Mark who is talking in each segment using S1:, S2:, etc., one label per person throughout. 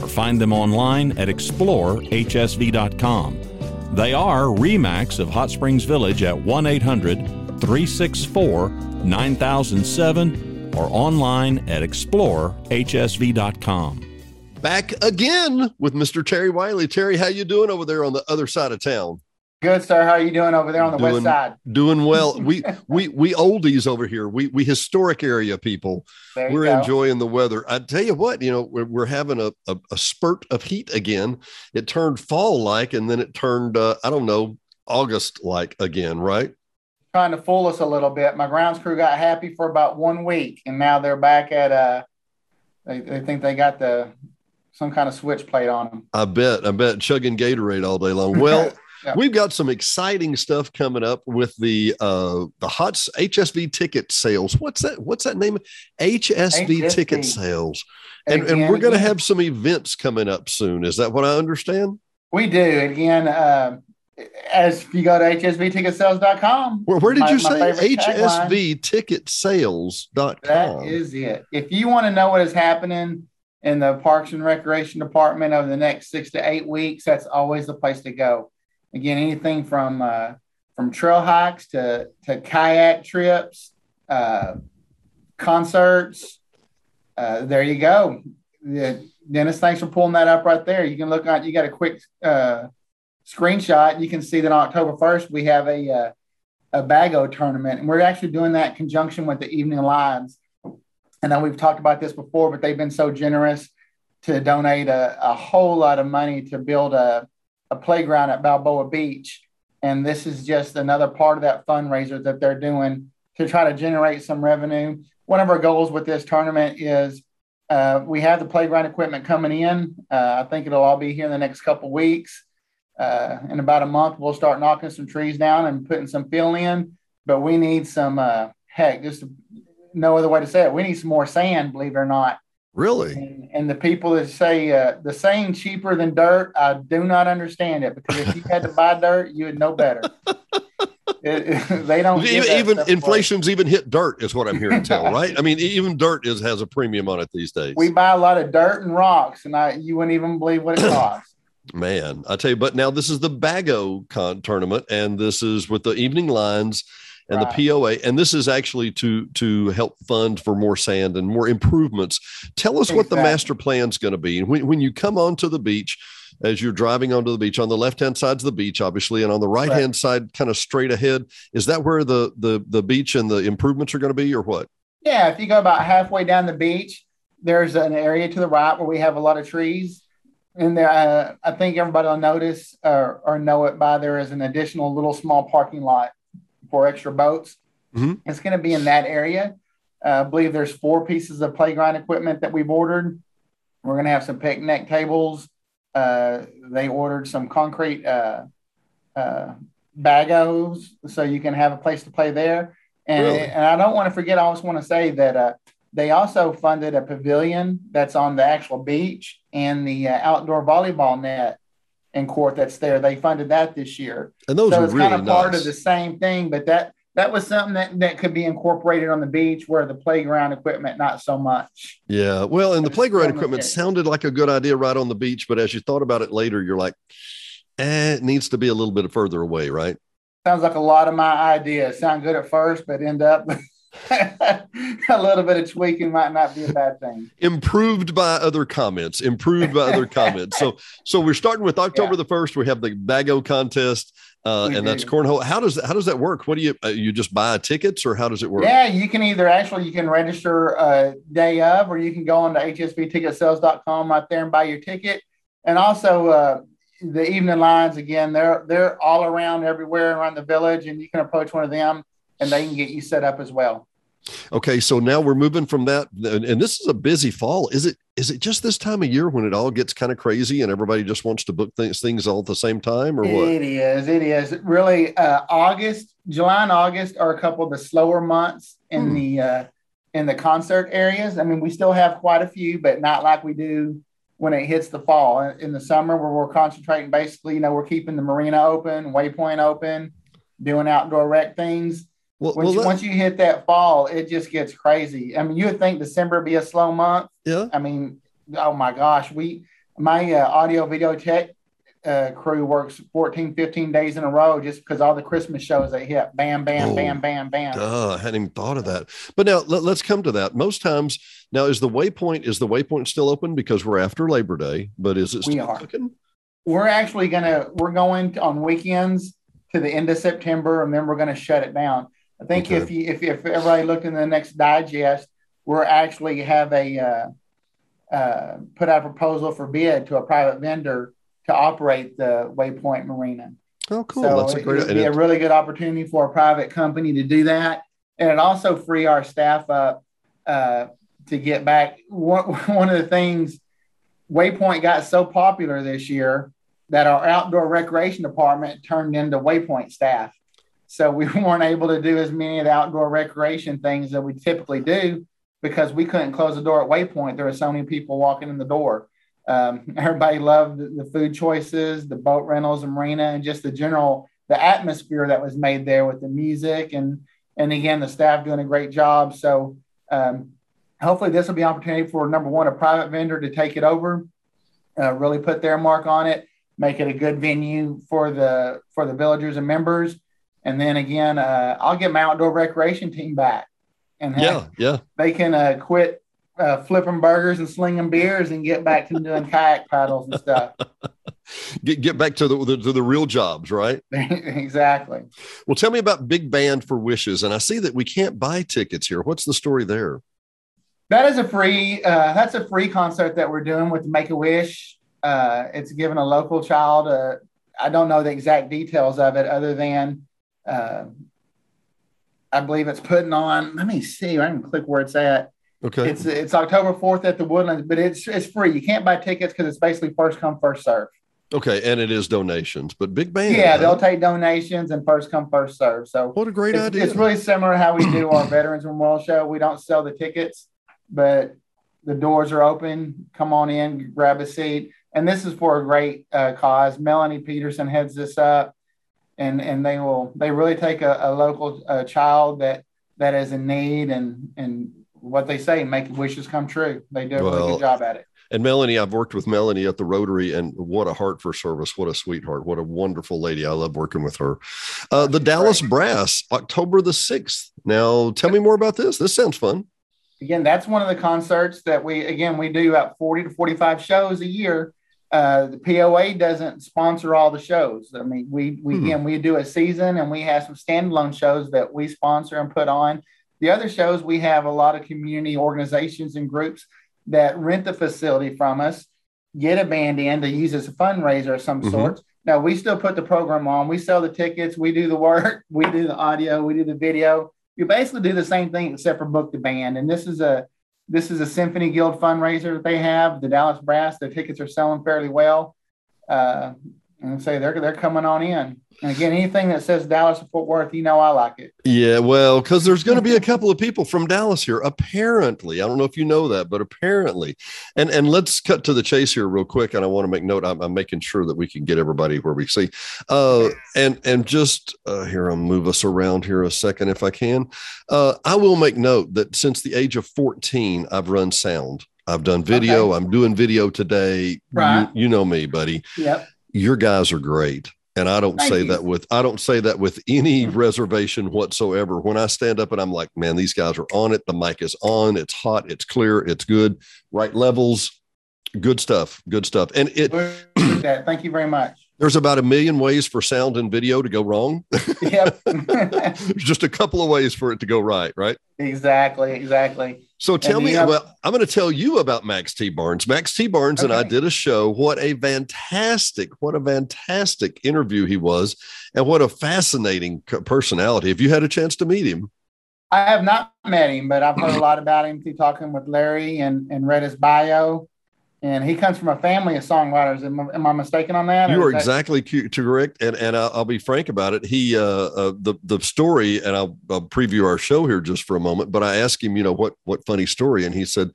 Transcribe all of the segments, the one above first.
S1: or find them online at explorehsv.com. They are REMAX of Hot Springs Village at 1 800 364 9007 or online at explorehsv.com.
S2: Back again with Mr. Terry Wiley. Terry, how you doing over there on the other side of town?
S3: Good, sir. How are you doing over there on the
S2: doing,
S3: west side?
S2: Doing well. we we we oldies over here. We we historic area people. We're go. enjoying the weather. I tell you what, you know, we're, we're having a, a, a spurt of heat again. It turned fall like, and then it turned uh, I don't know August like again, right?
S3: Trying to fool us a little bit. My grounds crew got happy for about one week, and now they're back at uh, they, they think they got the some kind of switch plate on them.
S2: I bet. I bet chugging Gatorade all day long. Well. We've got some exciting stuff coming up with the uh the hot HSV ticket sales. What's that? What's that name? HSV, HSV. ticket sales. And, again, and we're going to have some events coming up soon. Is that what I understand?
S3: We do. Again, uh, as if you go to hsvticketsales.com.
S2: Where, where did my, you say hsvticketsales.com?
S3: That is it. If you want to know what is happening in the Parks and Recreation Department over the next six to eight weeks, that's always the place to go. Again, anything from uh, from trail hikes to to kayak trips, uh, concerts. Uh, there you go. Dennis, thanks for pulling that up right there. You can look at you got a quick uh, screenshot. You can see that on October first we have a uh, a Bago tournament, and we're actually doing that in conjunction with the Evening Lions. I know we've talked about this before, but they've been so generous to donate a, a whole lot of money to build a a playground at Balboa Beach. And this is just another part of that fundraiser that they're doing to try to generate some revenue. One of our goals with this tournament is uh, we have the playground equipment coming in. Uh, I think it'll all be here in the next couple weeks. Uh, in about a month, we'll start knocking some trees down and putting some fill in. But we need some, uh, heck, just no other way to say it. We need some more sand, believe it or not.
S2: Really?
S3: And, and, the people that say uh, the saying cheaper than dirt, I do not understand it because if you had to buy dirt, you would know better. it, they don't
S2: even, even inflation's away. even hit dirt is what I'm hearing tell, right? I mean, even dirt is has a premium on it these days.
S3: We buy a lot of dirt and rocks, and I you wouldn't even believe what it costs.
S2: Man, I tell you, but now this is the Bago con tournament, and this is with the evening Lions and right. the POA. And this is actually to to help fund for more sand and more improvements. Tell us exactly. what the master plan is going to be. And when, when you come onto the beach, as you're driving onto the beach on the left hand side of the beach, obviously, and on the right hand right. side, kind of straight ahead, is that where the the the beach and the improvements are going to be, or what?
S3: Yeah, if you go about halfway down the beach, there's an area to the right where we have a lot of trees. And there, uh, I think everybody will notice or, or know it by there is an additional little small parking lot for extra boats. Mm-hmm. It's going to be in that area. Uh, I believe there's four pieces of playground equipment that we've ordered. We're going to have some picnic tables. Uh, they ordered some concrete uh, uh, bagos so you can have a place to play there. And, really? and I don't want to forget, I also want to say that uh, they also funded a pavilion that's on the actual beach and the uh, outdoor volleyball net and court that's there. They funded that this year.
S2: And those
S3: so
S2: are
S3: it's
S2: really
S3: kind of
S2: nice.
S3: part of the same thing, but that that was something that, that could be incorporated on the beach where the playground equipment not so much.
S2: Yeah. Well, and the playground equipment sounded like a good idea right on the beach, but as you thought about it later, you're like, eh, it needs to be a little bit further away, right?
S3: Sounds like a lot of my ideas. Sound good at first, but end up a little bit of tweaking might not be a bad thing.
S2: Improved by other comments. Improved by other comments. So, so we're starting with October yeah. the first. We have the Bago contest. uh, and do. that's cornhole. How does that, how does that work? What do you uh, you just buy tickets or how does it work?
S3: Yeah, you can either actually you can register a day of, or you can go on to hsvticketsales.com right there and buy your ticket. And also uh, the evening Lions again, they're they're all around everywhere around the village, and you can approach one of them and they can get you set up as well.
S2: Okay, so now we're moving from that, and this is a busy fall. Is it? Is it just this time of year when it all gets kind of crazy and everybody just wants to book things, things all at the same time, or what?
S3: It is. It is really uh, August, July, and August are a couple of the slower months in hmm. the uh, in the concert areas. I mean, we still have quite a few, but not like we do when it hits the fall. In the summer, where we're concentrating, basically, you know, we're keeping the marina open, Waypoint open, doing outdoor rec things well, once, well, you, once you hit that fall, it just gets crazy. I mean, you would think December would be a slow month.
S2: Yeah. I
S3: mean, oh my gosh, we my uh, audio video tech uh, crew works 14, 15 days in a row just because all the Christmas shows they hit. Bam, bam, oh, bam, bam, bam.
S2: Duh, I hadn't even thought of that. But now let, us come to that. Most times now is the waypoint is the waypoint still open because we're after Labor Day, but is it still we are. Open?
S3: We're actually gonna we're going on weekends to the end of September and then we're gonna shut it down. I think okay. if you if, if everybody looked in the next digest, we're actually have a uh, uh, put out a proposal for bid to a private vendor to operate the Waypoint Marina.
S2: Oh, cool! So
S3: That's a great. It would be a really good opportunity for a private company to do that, and it also free our staff up uh, to get back. One, one of the things Waypoint got so popular this year that our outdoor recreation department turned into Waypoint staff. So we weren't able to do as many of the outdoor recreation things that we typically do because we couldn't close the door at Waypoint. There were so many people walking in the door. Um, everybody loved the, food choices, the boat rentals, the marina, and just the general the atmosphere that was made there with the music and and again the staff doing a great job. So um, hopefully this will be an opportunity for number one a private vendor to take it over, uh, really put their mark on it, make it a good venue for the for the villagers and members and then again, uh, I'll get my outdoor recreation team back, and
S2: yeah, yeah,
S3: they can uh, quit uh, flipping burgers and slinging beers and get back to doing kayak paddles and stuff.
S2: Get get back to the, the, to the real jobs, right?
S3: exactly.
S2: Well, tell me about Big Band for Wishes, and I see that we can't buy tickets here. What's the story there?
S3: That is a free. Uh, that's a free concert that we're doing with Make a Wish. Uh, it's giving a local child. I don't know the exact details of it, other than uh, I believe it's putting on. Let me see. I can click where it's at.
S2: Okay.
S3: It's it's October fourth at the Woodlands, but it's it's free. You can't buy tickets because it's basically first come first serve.
S2: Okay, and it is donations, but big band.
S3: Yeah, they'll take donations and first come first serve. So
S2: what a great
S3: it's,
S2: idea!
S3: It's really similar to how we do our Veterans Memorial Show. We don't sell the tickets, but the doors are open. Come on in, grab a seat, and this is for a great uh, cause. Melanie Peterson heads this up and and they will they really take a, a local uh, child that that is in need and and what they say make wishes come true. They do a well, really good job at it.
S2: And Melanie, I've worked with Melanie at the Rotary, and what a heart for service! What a sweetheart! What a wonderful lady! I love working with her. Uh, the Dallas Brass, October the sixth. Now, tell me more about this. This sounds fun.
S3: Again, that's one of the concerts that we again we do about forty to forty-five shows a year uh, the POA doesn't sponsor all the shows. I mean, we we hmm. again we do a season and we have some standalone shows that we sponsor and put on. The other shows we have a lot of community organizations and groups that rent the facility from us, get a band in to use as a fundraiser of some mm-hmm. sort. Now we still put the program on. We sell the tickets. We do the work. We do the audio. We do the video. You basically do the same thing except for book the band. And this is a this is a Symphony Guild fundraiser that they have. The Dallas Brass, the tickets are selling fairly well. Uh, and say they're they're coming on in. And again, anything that says Dallas or Fort Worth, you know I like it.
S2: Yeah, well, because there's going to be a couple of people from Dallas here, apparently. I don't know if you know that, but apparently. And and let's cut to the chase here real quick. And I want to make note. I'm, I'm making sure that we can get everybody where we see. Uh, and and just uh, here, I'll move us around here a second if I can. Uh, I will make note that since the age of 14, I've run sound. I've done video. Okay. I'm doing video today. Right. You, you know me, buddy.
S3: Yep
S2: your guys are great. And i don't Thank say you. that with i don't say that with any reservation whatsoever. When i stand up and i'm like man these guys are on it. The mic is on. It's hot. It's clear. It's good. Right levels. Good stuff. Good stuff. And it
S3: thank you very much
S2: There's about a million ways for sound and video to go wrong.
S3: Yep.
S2: There's just a couple of ways for it to go right, right?
S3: exactly, exactly.
S2: So tell
S3: And
S2: me,
S3: have-
S2: well, I'm going to tell you about Max T. Barnes. Max T. Barnes and I did a show. What a fantastic, what a fantastic interview he was, and what a fascinating personality. If you had a chance to meet him?
S3: I have not met him, but I've heard a lot about him through talking with Larry and, and read his bio. And he comes from a family of songwriters. Am, I- am I mistaken on that?
S2: You are
S3: that-
S2: exactly correct, and and I'll, I'll be frank about it. He, uh, uh, the the story, and I'll, I'll preview our show here just for a moment. But I asked him, you know, what what funny story, and he said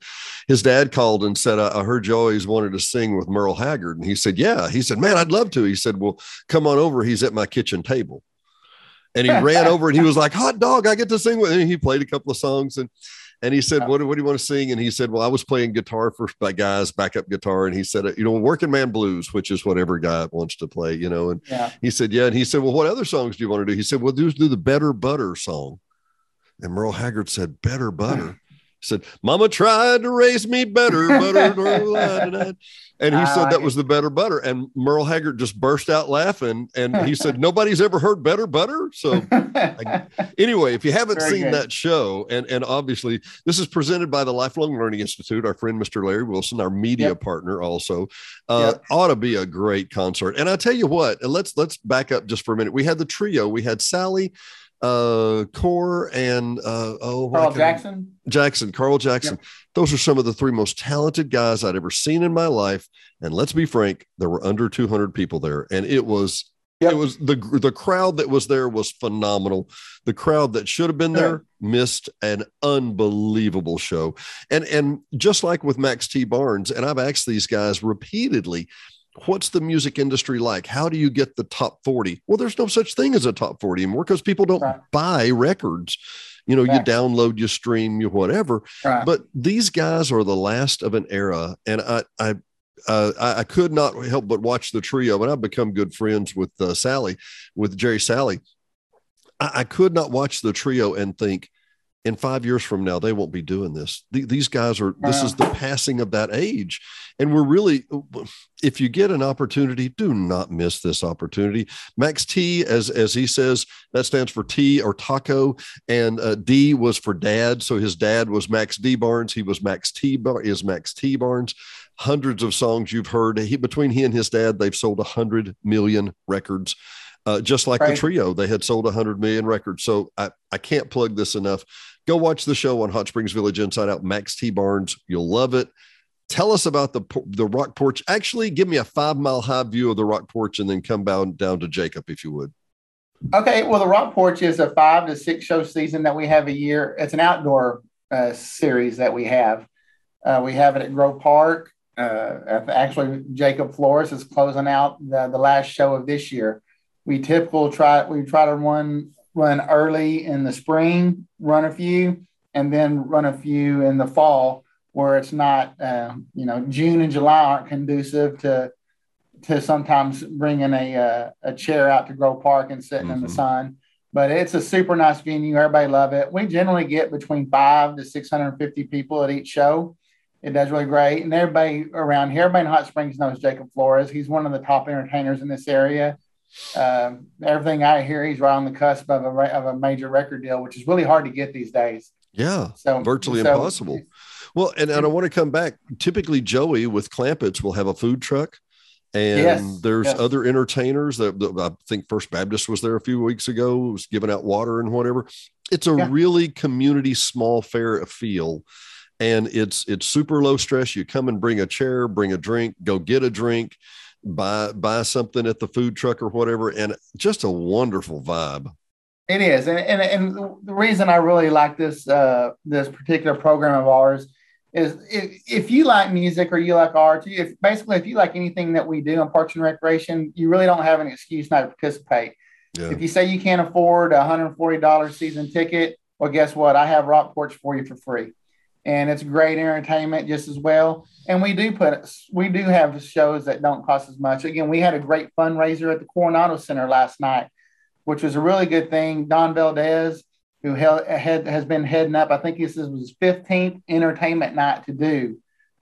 S2: his dad called and said, I, I heard you always wanted to sing with Merle Haggard, and he said, yeah. He said, man, I'd love to. He said, well, come on over. He's at my kitchen table, and he ran over and he was like, hot dog, I get to sing with. And he played a couple of songs and. And he said, what, what do you want to sing? And he said, Well, I was playing guitar for by guys, backup guitar. And he said, You know, working man blues, which is what every guy wants to play, you know. And
S3: Yeah.
S2: he said, Yeah. And he said, Well, what other songs do you want to do? He said, Well, do, do the Better Butter song. And Merle Haggard said, Better Butter. Said, Mama tried to raise me better, butter. and he
S3: I
S2: said that was the Better Butter. And Merle Haggard just burst out laughing. And he said, Nobody's ever heard Better Butter. So anyway, if you haven't
S3: Very
S2: seen
S3: good.
S2: that show, and and obviously this is presented by the Lifelong Learning Institute, our friend Mr. Larry Wilson, our media
S3: Yep.
S2: partner, also uh,
S3: Yep.
S2: ought to be a great concert. And I tell you what, let's let's back up just for a minute. We had the trio. We had Salley, uh, Cordle, and uh, oh,
S3: Carl Jackson.
S2: Jackson, Carl Jackson. Those are some of the three most talented guys I'd ever seen in my life. And let's be frank, there were under 200 people there, and it was
S3: Yep.
S2: it was the the crowd that was there was phenomenal. The crowd that should have been there missed an unbelievable show. And and just like with Max T. Barnes, and I've asked these guys repeatedly, what's the music industry like? How do you get the top 40? Well, there's no such thing as a top 40 anymore because people don't
S3: Right.
S2: buy records. You know, you download, you stream, you whatever
S3: Right.
S2: but these guys are the last of an era and i i uh, I, I could not help but watch the trio, and I've become good friends with uh, Salley, with Jerry Salley. I, I could not watch the trio and think, in five years from now, they won't be doing this. Th- these guys are. This is the passing of that age, and we're really. If you get an opportunity, do not miss this opportunity. Max T, as as he says, that stands for T or taco, and uh, D was for dad. So his dad was Max D Barnes. He was Max T. Bar- is Max T Barnes. Hundreds of songs you've heard. He between he and his dad, they've sold a hundred million records. Uh, just like the trio, they had sold a hundred million records. So I, I can't plug this enough. Go watch the show on Hot Springs Village Inside Out. Max T Barnes, you'll love it. Tell us about the the rock porch. Actually, give me a five mile high view of the rock porch, and then come down down to Jacob if you would.
S3: Okay, well, the Rock Porch is a five to six show season that we have a year. It's an outdoor uh, series that we have. Uh, we have it at Grove Park. Uh, actually, Jacob Flores is closing out the, the last show of this year. We typical try we try to run run early in the spring, run a few, and then run a few in the fall where it's not uh, you know June and July aren't conducive to to sometimes bringing a uh, a chair out to Grove Park and sitting in the
S2: Mhm.
S3: sun. But it's a super nice venue. Everybody love it. We generally get between five to six hundred and fifty people at each show. It does really great, and everybody around here, everybody in Hot Springs knows Jacob Flores. He's one of the top entertainers in this area. Um, everything I hear, he's right on the cusp of a of a major record deal, which is really hard to get these days.
S2: Yeah,
S3: So
S2: Virtually
S3: so-
S2: impossible. Well, and, and I want to come back. Typically, Joey with Clampets will have a food truck, and
S3: Yes,
S2: there's
S3: yes.
S2: other entertainers. That that- I think First Baptist was there a few weeks ago, was giving out water and whatever. It's a
S3: Yeah.
S2: really community small fair feel, and it's it's super low stress. You come and bring a chair, bring a drink, go get a drink, buy buy something at the food truck or whatever, and just a wonderful vibe.
S3: It is, and and, and the reason I really like this uh, this particular program of ours is if, if you like music or you like art, if basically if you like anything that we do in Parks and Recreation, you really don't have an excuse not to participate.
S2: Yeah.
S3: If you say you can't afford a $140 season ticket, well, guess what? I have Rock Porch for you for free, and it's great entertainment just as well. And we do put we do have shows that don't cost as much. Again, we had a great fundraiser at the Coronado Center last night which was a really good thing. Don Valdez, who held, had, has been heading up, I think this was his 15th entertainment night to do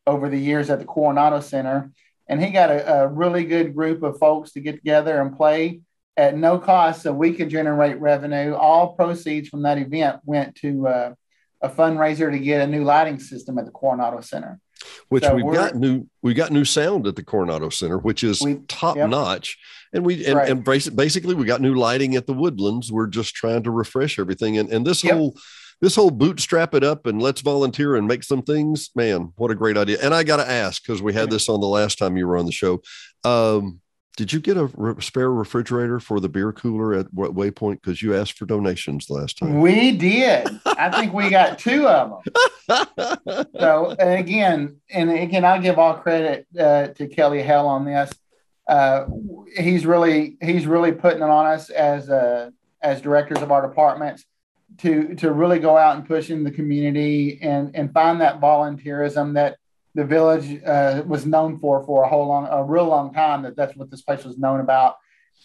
S3: over the years at the Coronado Center. and he got a, a really good group of folks to get together and play at no cost so we could generate revenue. All proceeds from that event went to uh, a fundraiser to get a new lighting system at the Coronado Center.
S2: Which so we've got new we got new sound at the Coronado Center, which is we, top yep. notch. And we and, right. and, basically we got new lighting at the woodlands. We're just trying to refresh everything. And and this yep. whole this whole bootstrap it up and let's volunteer and make some things, man, what a great idea. And I gotta ask, because we had this on the last time you were on the show. Um, did you get a re- spare refrigerator for the beer cooler at Waypoint? Because you asked for donations last time.
S3: We did. I think we got two of them. so, again, and again, I'll give all credit uh, to Kelly Hale on this. Uh, he's really he's really putting it on us as uh, as directors of our departments to to really go out and push in the community and and find that volunteerism that the village uh, was known for for a whole long, a real long time. That that's what this place was known about.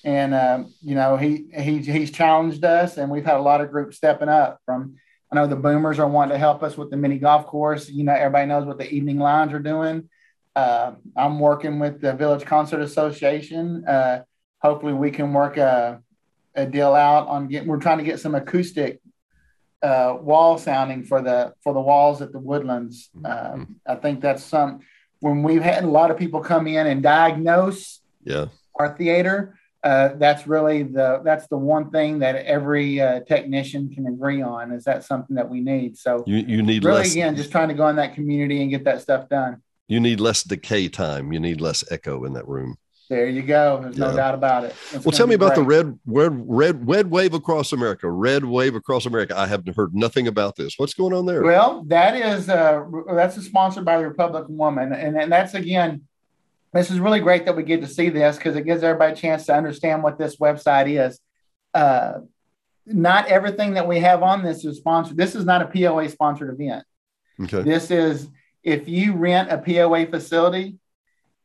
S3: And um, you know, he he he's challenged us, and we've had a lot of groups stepping up. From I know the Boomers are wanting to help us with the mini golf course. You know, everybody knows what the evening Lions are doing. Uh, I'm working with the Village Concert Association. Uh, hopefully, we can work a, a deal out on getting. We're trying to get some acoustic uh, wall sounding for the for the walls at the woodlands. Mm-hmm. Um, I think that's some when we've had a lot of people come in and diagnose
S2: yeah.
S3: our theater. Uh, that's really the that's the one thing that every uh, technician can agree on is that something that we need. So
S2: you, you need
S3: really
S2: less,
S3: again just trying to go in that community and get that stuff done.
S2: You need less decay time. You need less echo in that room.
S3: There you go. There's no doubt about it.
S2: It's well, tell me about great. the red, red, red, red wave across America. Red wave across America. I have heard nothing about this. What's going on there?
S3: Well, that is uh, that's sponsored by the Republican Woman, and and that's again, this is really great that we get to see this because it gives everybody a chance to understand what this website is. Uh, not everything that we have on this is sponsored. This is not a POA sponsored event.
S2: Okay.
S3: This is if you rent a POA facility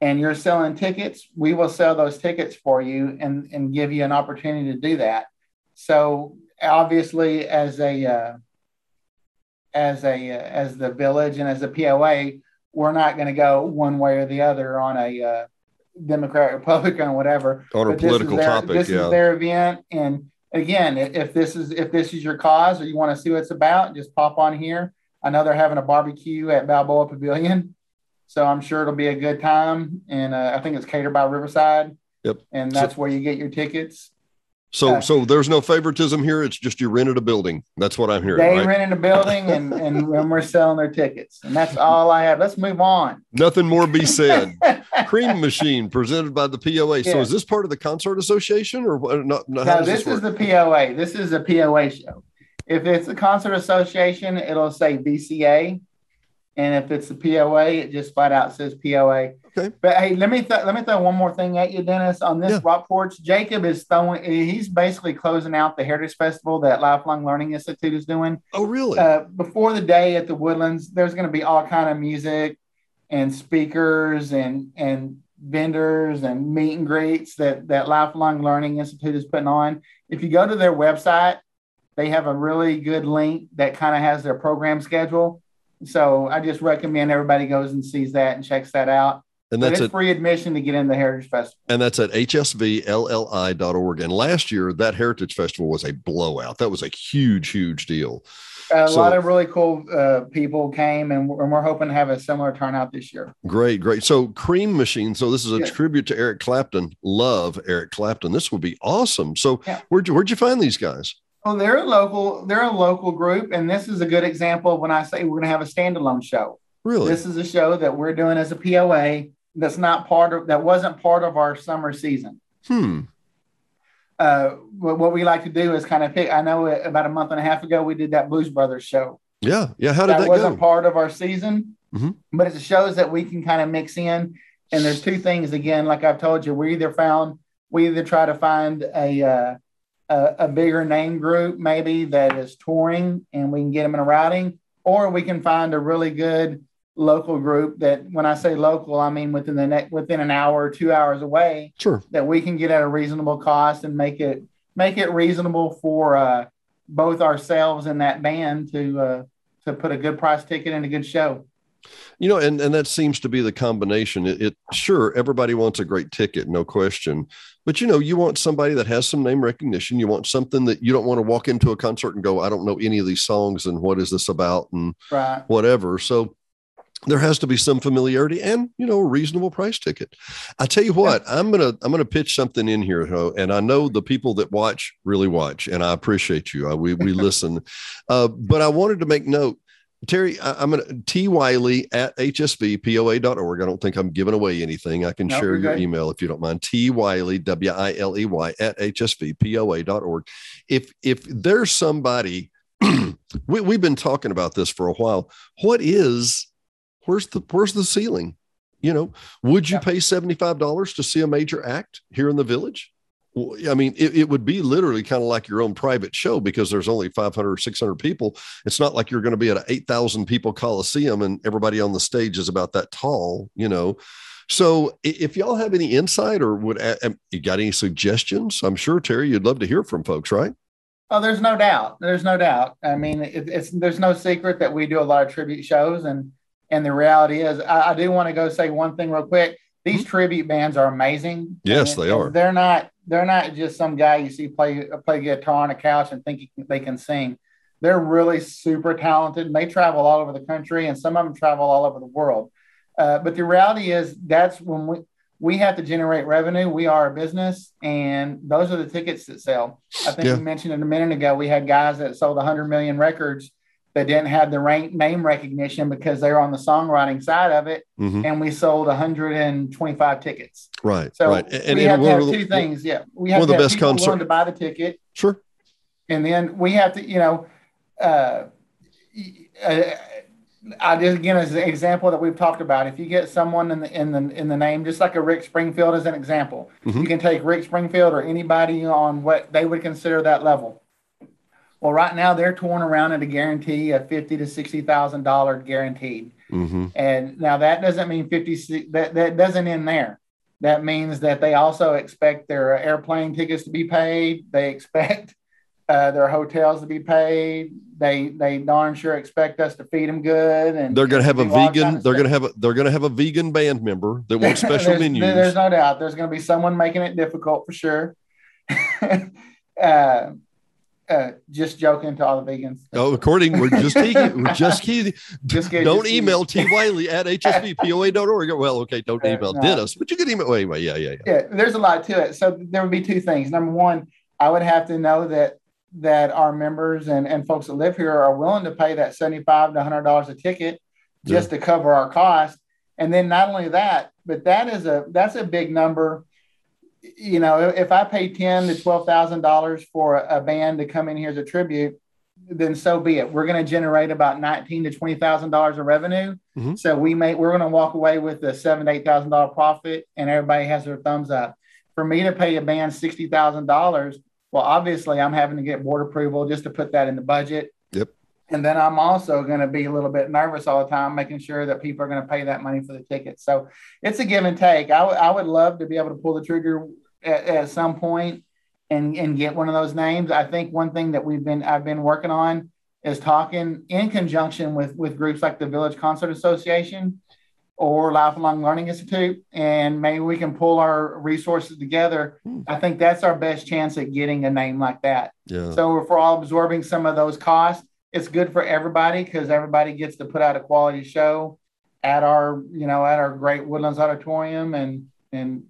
S3: and you're selling tickets, we will sell those tickets for you and, and give you an opportunity to do that. So obviously, as a uh, as a uh, as the village and as a POA, we're not going to go one way or the other on a uh, Democrat, Republican, whatever.
S2: On a
S3: but
S2: political
S3: their,
S2: topic,
S3: this
S2: yeah.
S3: is their event, and again, if this is if this is your cause or you want to see what it's about, just pop on here. I know they're having a barbecue at Balboa Pavilion so I'm sure it'll be a good time. And uh, I think it's catered by Riverside.
S2: Yep.
S3: And that's so, where you get your tickets.
S2: So, uh, so there's no favoritism here. It's just you rented a building. That's what I'm hearing.
S3: They
S2: right?
S3: rented a building and, and, and we're selling their tickets. And that's all I have. Let's move on.
S2: Nothing more be said. Cream Machine presented by the POA. Yeah. So is this part of the concert association or not?
S3: No, this, this is the POA. This is a POA show. If it's a concert association, it'll say VCA. And if it's the POA, it just flat out says POA.
S2: Okay.
S3: But hey, let me th- let me throw one more thing at you, Dennis. On this yeah. rock porch, Jacob is throwing. He's basically closing out the Heritage Festival that Lifelong Learning Institute is doing.
S2: Oh, really?
S3: Uh, before the day at the Woodlands, there's going to be all kind of music and speakers and and vendors and meet and greets that that Lifelong Learning Institute is putting on. If you go to their website, they have a really good link that kind of has their program schedule so I just recommend everybody goes and sees that and checks that out.
S2: And that's
S3: a, free admission to get in the Heritage Festival.
S2: And that's at hsvlli.org. And last year, that Heritage Festival was a blowout. That was a huge, huge deal.
S3: A so, lot of really cool uh, people came, and we're, and we're, hoping to have a similar turnout this year.
S2: Great, great. So, Cream Machine. So, this is a tribute to Eric Clapton. Love Eric Clapton. This would be awesome. So, yeah. where'd you where'd you find these guys?
S3: Oh, they're a local. They're a local group, and this is a good example of when I say we're going to have a standalone show.
S2: Really,
S3: this is a show that we're doing as a POA. That's not part of. That wasn't part of our summer season.
S2: Hmm.
S3: Uh, what we like to do is kind of pick. I know about a month and a half ago we did that Blues Brothers show.
S2: Yeah, yeah. How did that,
S3: that wasn't go? part of our season,
S2: mm-hmm.
S3: but it's a shows that we can kind of mix in. And there's two things again, like I've told you, we either found we either try to find a uh, a, a, bigger name group maybe that is touring and we can get them in a routing, or we can find a really good local group that when I say local, I mean within the next within an hour or two hours away.
S2: Sure.
S3: That we can get at a reasonable cost and make it make it reasonable for uh, both ourselves and that band to uh, to put a good price ticket and a good show.
S2: You know, and, and that seems to be the combination. It, it, sure everybody wants a great ticket, no question. But you know, you want somebody that has some name recognition. You want something that you don't want to walk into a concert and go, I don't know any of these songs and what is this about and
S3: right.
S2: whatever. So there has to be some familiarity and you know a reasonable price ticket i tell you what i'm gonna i'm gonna pitch something in here and i know the people that watch really watch and i appreciate you we, we listen uh, but i wanted to make note Terry, I, am going to T Wiley at hsvpoa.org. I don't think I'm giving away anything. I can nope, share your email if you don't mind. T Wiley, W I L E Y at hsvpoa.org. If, if there's somebody, we, we've been talking about this for a while. What is, where's the, where's the ceiling? You know, would you pay $75 to see a major act here in the village? I mean, it, it, would be literally kind of like your own private show because there's only 500 or 600 people. It's not like you're going to be at an 8,000 people Coliseum and everybody on the stage is about that tall, you know. So if y'all have any insight or would um, you got any suggestions, I'm sure Terry, you'd love to hear from folks, right?
S3: Oh, there's no doubt. There's no doubt. I mean, it, it's there's no secret that we do a lot of tribute shows, and and the reality is, I, I do want to go say one thing real quick. These mm-hmm. tribute bands are amazing.
S2: Yes, they are.
S3: They're not they're not just some guy you see play play guitar on a couch and think they can sing. They're really super talented and they travel all over the country and some of them travel all over the world. Uh, but the reality is that's when we we have to generate revenue. We are a business, and those are the tickets that sell. I think yeah. we mentioned it a minute ago. We had guys that sold 100 million records that didn't have the rank, name recognition because they were on the songwriting side of it, mm-hmm. and we sold 125 tickets.
S2: Right.
S3: So
S2: right.
S3: And, we and have to have two things. Yeah, we have
S2: one
S3: to
S2: of the
S3: have
S2: best people
S3: concert. willing to buy the ticket.
S2: Sure.
S3: And then we have to, you know, uh, uh, I just again as an example that we've talked about. If you get someone in the in the in the name, just like a Rick Springfield as an example, mm-hmm. you can take Rick Springfield or anybody on what they would consider that level well, right now they're torn around at a guarantee of fifty to sixty thousand dollar guaranteed, mm-hmm. and now that doesn't mean fifty. That that doesn't end there. That means that they also expect their airplane tickets to be paid. They expect uh, their hotels to be paid. They they darn sure expect us to feed them good, and
S2: they're going to have a vegan. They're going to have a they're going to have a vegan band member that wants special
S3: there's,
S2: menus.
S3: There's no doubt. There's going to be someone making it difficult for sure. uh, uh, just joking to all the vegans.
S2: Oh, according we're just teasing, we're just kidding. Just kidding. Don't just email T Wiley at hsvpoa.org. Well, okay, don't email no. Dennis, but you can email anyway. Yeah, yeah,
S3: yeah. Yeah, there's a lot to it. So there would be two things. Number one, I would have to know that that our members and, and folks that live here are willing to pay that 75 to $100 a ticket just yeah. to cover our cost. And then not only that, but that is a that's a big number you know, if I pay ten to twelve thousand dollars for a band to come in here as a tribute, then so be it. We're going to generate about nineteen to twenty thousand dollars of revenue. Mm-hmm. So we may we're going to walk away with a seven to eight thousand dollar profit, and everybody has their thumbs up. For me to pay a band sixty thousand dollars, well, obviously I'm having to get board approval just to put that in the budget.
S2: Yep.
S3: And then I'm also going to be a little bit nervous all the time, making sure that people are going to pay that money for the tickets. So it's a give and take. I, w- I would love to be able to pull the trigger at, at some point and, and get one of those names. I think one thing that we've been I've been working on is talking in conjunction with with groups like the Village Concert Association or Lifelong Learning Institute, and maybe we can pull our resources together. Hmm. I think that's our best chance at getting a name like that.
S2: Yeah.
S3: So if we're all absorbing some of those costs, it's good for everybody because everybody gets to put out a quality show at our, you know, at our great Woodlands Auditorium, and and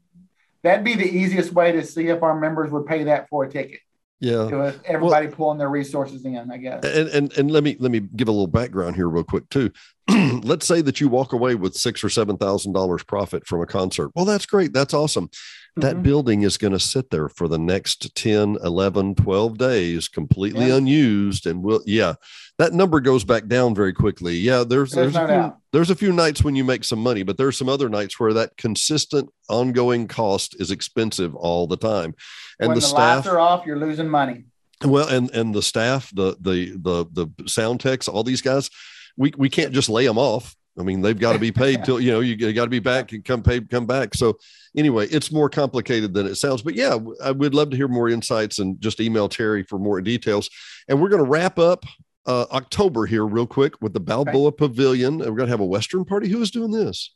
S3: that'd be the easiest way to see if our members would pay that for a ticket.
S2: Yeah.
S3: everybody well, pulling their resources in, I guess.
S2: And, and and let me let me give a little background here real quick too. Let's say that you walk away with six or seven thousand dollars profit from a concert. Well, that's great. That's awesome that mm-hmm. building is going to sit there for the next 10 11 12 days completely yeah. unused and will yeah. That number goes back down very quickly. Yeah there's there's, there's, a few, there's a few nights when you make some money but there's some other nights where that consistent ongoing cost is expensive all the time. And
S3: when
S2: the,
S3: the
S2: staff
S3: are off you're losing money.
S2: Well and and the staff the the the the sound techs all these guys we we can't just lay them off I mean, they've got to be paid till you know you, got to be back and come pay, come back. So anyway, it's more complicated than it sounds. But yeah, I would love to hear more insights and just email Terry for more details. And we're going to wrap up uh, October here, real quick, with the Balboa okay. Pavilion. We're going to have a Western party. Who is doing this?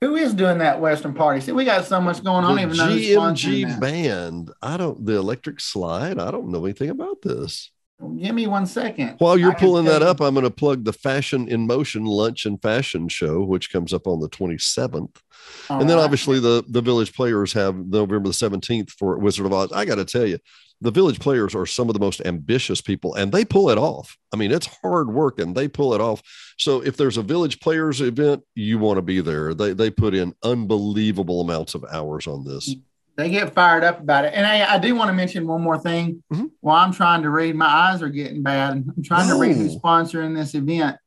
S3: Who is doing that Western party? See, we got so much going on.
S2: The even GMG band. I don't. The Electric Slide. I don't know anything about this.
S3: Give me one second.
S2: While you're pulling that up, I'm going to plug the Fashion in Motion Lunch and Fashion Show, which comes up on the 27th. All and then right. obviously the the Village Players have November the 17th for Wizard of Oz. I got to tell you, the Village Players are some of the most ambitious people, and they pull it off. I mean, it's hard work, and they pull it off. So if there's a Village Players event, you want to be there. They they put in unbelievable amounts of hours on this mm.
S3: They get fired up about it. And I, I do want to mention one more thing. Mm-hmm. While I'm trying to read, my eyes are getting bad. I'm trying no. to read who's sponsoring this event.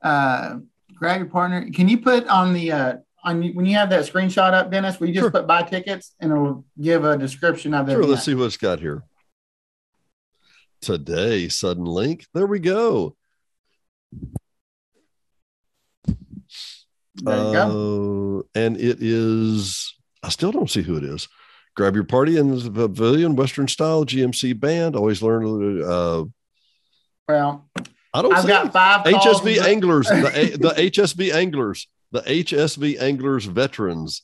S3: Uh, grab your partner. Can you put on the uh, on when you have that screenshot up, Dennis? We just sure. put buy tickets and it'll give a description of it.
S2: Sure. Event. Let's see what it's got here. Today, Suddenlink. There we go.
S3: There you uh, go.
S2: And it is I still don't see who it is. Grab your party in the pavilion, Western style GMC band. Always learn. Uh,
S3: well,
S2: I don't.
S3: I've got five
S2: HSV anglers. the, the HSV anglers. The HSV anglers veterans.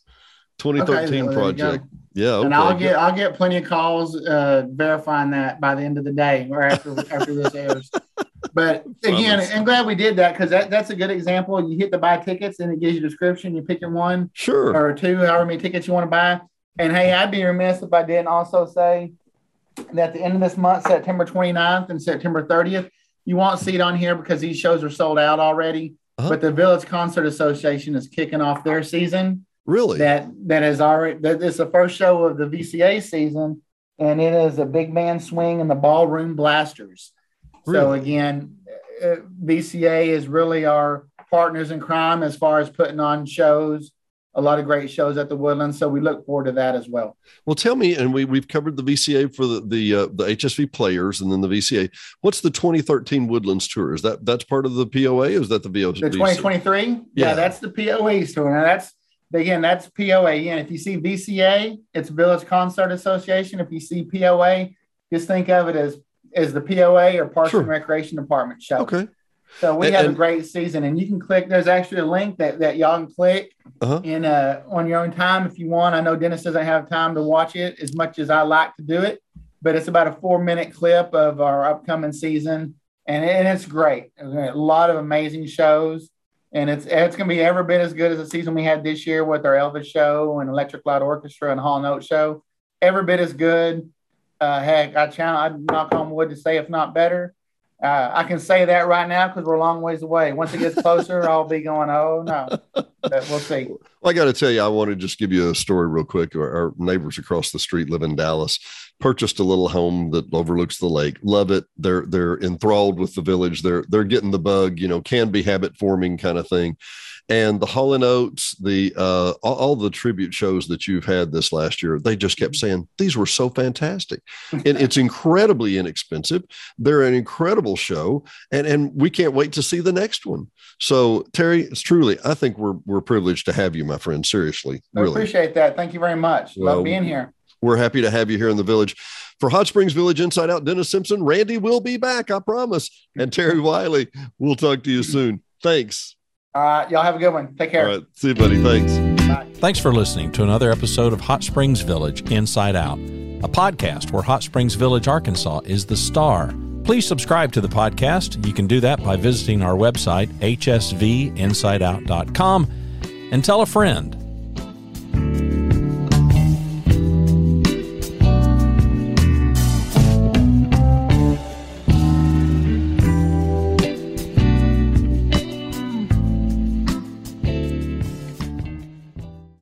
S2: 2013 okay, project. Yeah,
S3: okay. and I'll get I'll get plenty of calls uh, verifying that by the end of the day or after after this airs. But again, I'm glad we did that because that, that's a good example. You hit the buy tickets and it gives you a description. You pick your one,
S2: sure,
S3: or two, however many tickets you want to buy. And hey, I'd be remiss if I didn't also say that at the end of this month, September 29th and September 30th, you won't see it on here because these shows are sold out already. Uh-huh. But the Village Concert Association is kicking off their season.
S2: Really?
S3: That that is already that is the first show of the VCA season, and it is a big man swing and the ballroom blasters. Really? So again, uh, VCA is really our partners in crime as far as putting on shows. A lot of great shows at the Woodlands, so we look forward to that as well.
S2: Well, tell me, and we we've covered the VCA for the the uh, the HSV players, and then the VCA. What's the 2013 Woodlands tour? Is that that's part of the POA? is that the VO?
S3: The 2023? Yeah. yeah, that's the POA tour. Now that's again, that's POA. Again, if you see VCA, it's Village Concert Association. If you see POA, just think of it as is the POA or Parks sure. and Recreation Department show.
S2: Okay.
S3: So we and, have a great season, and you can click. There's actually a link that, that y'all can click uh-huh. in uh, on your own time if you want. I know Dennis doesn't have time to watch it as much as I like to do it, but it's about a four minute clip of our upcoming season, and, and it's great. A lot of amazing shows, and it's it's going to be every bit as good as the season we had this year with our Elvis show and Electric Light Orchestra and Hall and Oates show. Every bit as good uh, heck, I challenge, I knock on wood to say if not better. Uh, I can say that right now because we're a long ways away. Once it gets closer, I'll be going, oh no. But we'll see. Well,
S2: I got to tell you, I want to just give you a story real quick. Our, our, neighbors across the street live in Dallas. Purchased a little home that overlooks the lake. Love it. They're they're enthralled with the village. They're they're getting the bug. You know, can be habit forming kind of thing and the Hall and Oates, the uh, all, all, the tribute shows that you've had this last year, they just kept mm-hmm. saying these were so fantastic, and it's incredibly inexpensive. They're an incredible show, and and we can't wait to see the next one. So Terry, it's truly, I think we're we're privileged to have you, my friend. Seriously, really
S3: appreciate that. Thank you very much. Well, Love being here.
S2: We're happy to have you here in the village. For Hot Springs Village Inside Out, Dennis Simpson, Randy will be back, I promise. And Terry Wiley, we'll talk to you soon. Thanks.
S3: All right. Y'all have a good one. Take care.
S2: All right. See you, buddy. Thanks.
S1: Bye. Thanks for listening to another episode of Hot Springs Village Inside Out, a podcast where Hot Springs Village, Arkansas is the star. Please subscribe to the podcast. You can do that by visiting our website, hsvinsideout.com, and tell a friend.